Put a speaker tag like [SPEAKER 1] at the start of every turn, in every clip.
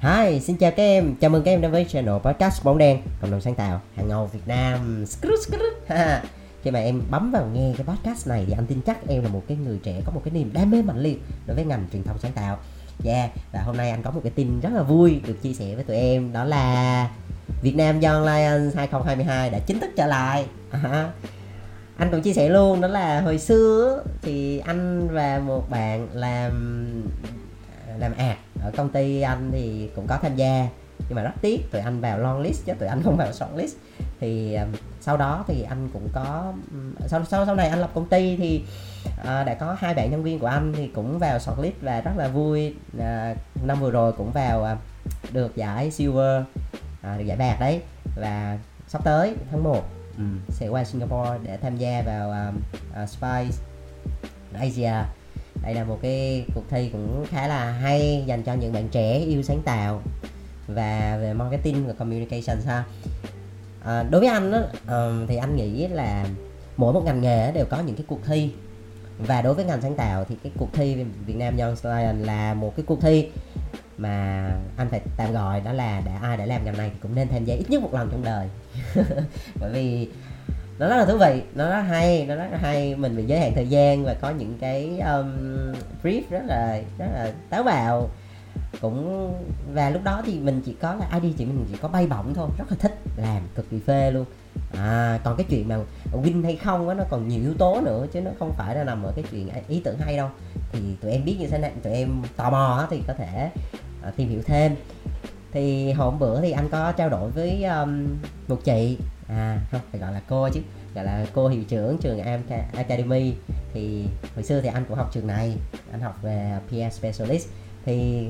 [SPEAKER 1] Hi, xin chào các em. Chào mừng các em đến với channel podcast bóng đen, cộng đồng sáng tạo hàng ngầu Việt Nam. Khi mà em bấm vào nghe cái podcast này thì anh tin chắc em là một cái người trẻ có một cái niềm đam mê mạnh liệt đối với ngành truyền thông sáng tạo. Yeah, và hôm nay anh có một cái tin rất là vui được chia sẻ với tụi em đó là Việt Nam Young Lions 2022 đã chính thức trở lại. À, anh cũng chia sẻ luôn đó là hồi xưa thì anh và một bạn làm làm ạt ở công ty anh thì cũng có tham gia nhưng mà rất tiếc tụi anh vào long list chứ tụi anh không vào short list. Thì um, sau đó thì anh cũng có um, sau sau sau này anh lập công ty thì uh, đã có hai bạn nhân viên của anh thì cũng vào short list và rất là vui. Uh, năm vừa rồi cũng vào uh, được giải silver uh, được giải bạc đấy. Và sắp tới tháng 1 um, sẽ qua Singapore để tham gia vào um, uh, Spice Asia đây là một cái cuộc thi cũng khá là hay dành cho những bạn trẻ yêu sáng tạo và về marketing và communication sao à, đối với anh đó, uh, thì anh nghĩ là mỗi một ngành nghề đều có những cái cuộc thi. Và đối với ngành sáng tạo thì cái cuộc thi Việt Nam Young Lion là một cái cuộc thi mà anh phải tạm gọi đó là đã ai đã làm ngành này thì cũng nên tham gia ít nhất một lần trong đời. Bởi vì nó rất là thú vị nó rất hay nó rất là hay. Mình bị giới hạn thời gian và có những cái um, brief rất là rất là táo bạo. Cũng và lúc đó thì mình chỉ có là ID chị mình chỉ có bay bổng thôi. Rất là thích làm cực kỳ phê luôn. À còn cái chuyện mà win hay không á nó còn nhiều yếu tố nữa chứ nó không phải là nằm ở cái chuyện ý tưởng hay đâu. Thì tụi em biết như thế này tụi em tò mò á thì có thể uh, tìm hiểu thêm thì hôm bữa thì anh có trao đổi với um, một chị. À không phải gọi là cô chứ. Gọi là cô hiệu trưởng trường Am Academy. Thì hồi xưa thì anh cũng học trường này. Anh học về PR specialist. Thì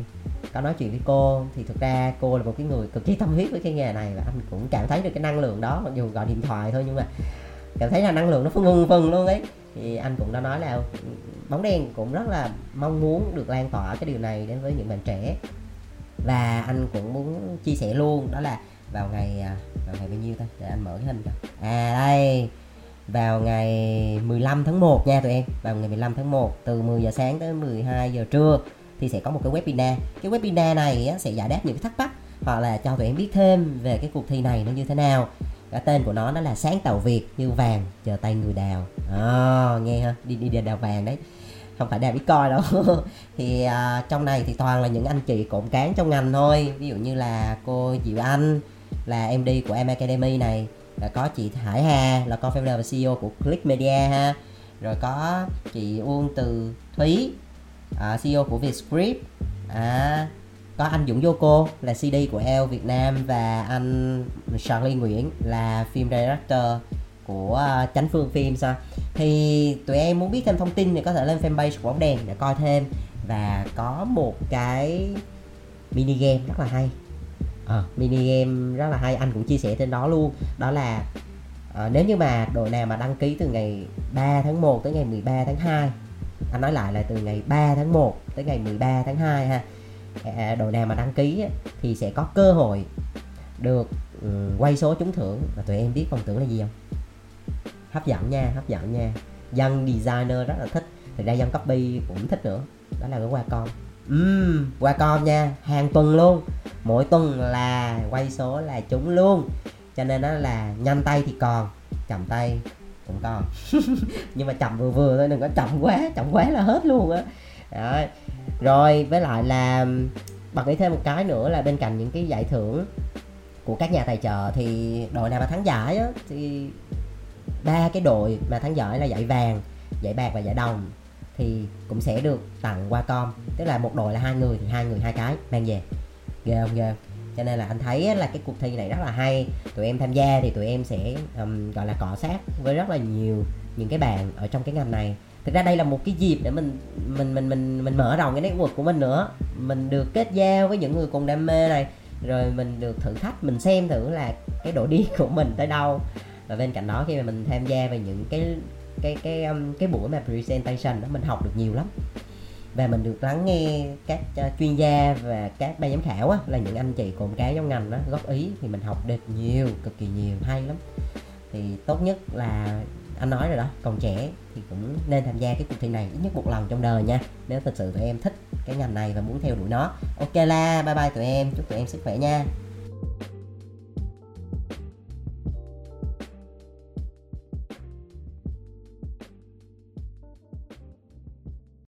[SPEAKER 1] có nói chuyện với cô thì thực ra cô là một cái người cực kỳ tâm huyết với cái nghề này và anh cũng cảm thấy được cái năng lượng đó mặc dù gọi điện thoại thôi nhưng mà cảm thấy là năng lượng nó phân phân luôn ấy. Thì anh cũng đã nói là bóng đen cũng rất là mong muốn được lan tỏa cái điều này đến với những bạn trẻ và anh cũng muốn chia sẻ luôn đó là vào ngày à, vào ngày bao nhiêu ta? Để anh mở cái hình cho. À đây. Vào ngày 15 tháng 1 nha tụi em. Vào ngày 15 tháng 1 từ 10 giờ sáng tới 12 giờ trưa thì sẽ có một cái webinar. Cái webinar này á, sẽ giải đáp những cái thắc mắc hoặc là cho tụi em biết thêm về cái cuộc thi này nó như thế nào. Cái tên của nó đó là sáng tạo việt như vàng chờ tay người đào. À, nghe ha? Đi đi đào vàng đấy không phải đào bitcoin đâu. Thì uh, trong này thì toàn là những anh chị cộng cán trong ngành thôi. Ví dụ như là cô diệu anh là md của em academy này. Là có chị Hải Hà là co-founder và CEO của Click Media ha. Rồi có chị Uông Từ Thúy à, uh, CEO của Vietscript. À, có anh Dũng Yoko là CD của El Việt Nam. Và anh Charlie Nguyễn là phim director của uh, Chánh Phương Phim sao? Thì tụi em muốn biết thêm thông tin thì có thể lên fanpage của bóng đèn để coi thêm. Và có một cái mini game rất là hay. À, mini game rất là hay anh cũng chia sẻ trên đó luôn. Đó là à, nếu như mà đội nào mà đăng ký từ ngày 3 tháng 1 tới ngày 13 tháng 2 anh nói lại là từ ngày 3 tháng 1 tới ngày 13 tháng 2 ha à, đội nào mà đăng ký thì sẽ có cơ hội được um, quay số trúng thưởng. Và tụi em biết phần thưởng là gì không hấp dẫn nha hấp dẫn nha. Dân designer rất là thích. Thì ra dân copy cũng thích nữa. Đó là cái qua con. Uhm, qua con nha. Hàng tuần luôn. Mỗi tuần là quay số là chúng luôn. Cho nên đó là nhanh tay thì còn chậm tay cũng còn. Nhưng mà chậm vừa vừa thôi đừng có chậm quá chậm quá là hết luôn á. Đó. rồi với lại là bật nghĩ thêm một cái nữa là bên cạnh những cái giải thưởng của các nhà tài trợ thì đội nào mà thắng giải á, thì ba cái đội mà thắng giỏi là giải vàng giải bạc và giải đồng. Thì cũng sẽ được tặng qua com. Tức là một đội là hai người thì hai người hai cái. Mang về. Ghê không ghê cho nên là anh thấy là cái cuộc thi này rất là hay. Tụi em tham gia thì tụi em sẽ um, gọi là cọ sát với rất là nhiều những cái bạn ở trong cái ngành này. Thực ra đây là một cái dịp để mình mình mình mình mình mở rộng cái network của mình nữa. Mình được kết giao với những người cùng đam mê này. Rồi mình được thử thách mình xem thử là cái độ đi của mình tới đâu và bên cạnh đó khi mà mình tham gia vào những cái cái cái um, cái buổi mà presentation đó mình học được nhiều lắm. Và mình được lắng nghe các uh, chuyên gia và các ban giám khảo á, là những anh chị cùng cái trong ngành đó góp ý thì mình học được nhiều cực kỳ nhiều hay lắm. Thì tốt nhất là anh nói rồi đó còn trẻ thì cũng nên tham gia cái cuộc thi này ít nhất một lần trong đời nha. Nếu thật sự tụi em thích cái ngành này và muốn theo đuổi nó ok la bye bye tụi em chúc tụi em sức khỏe nha.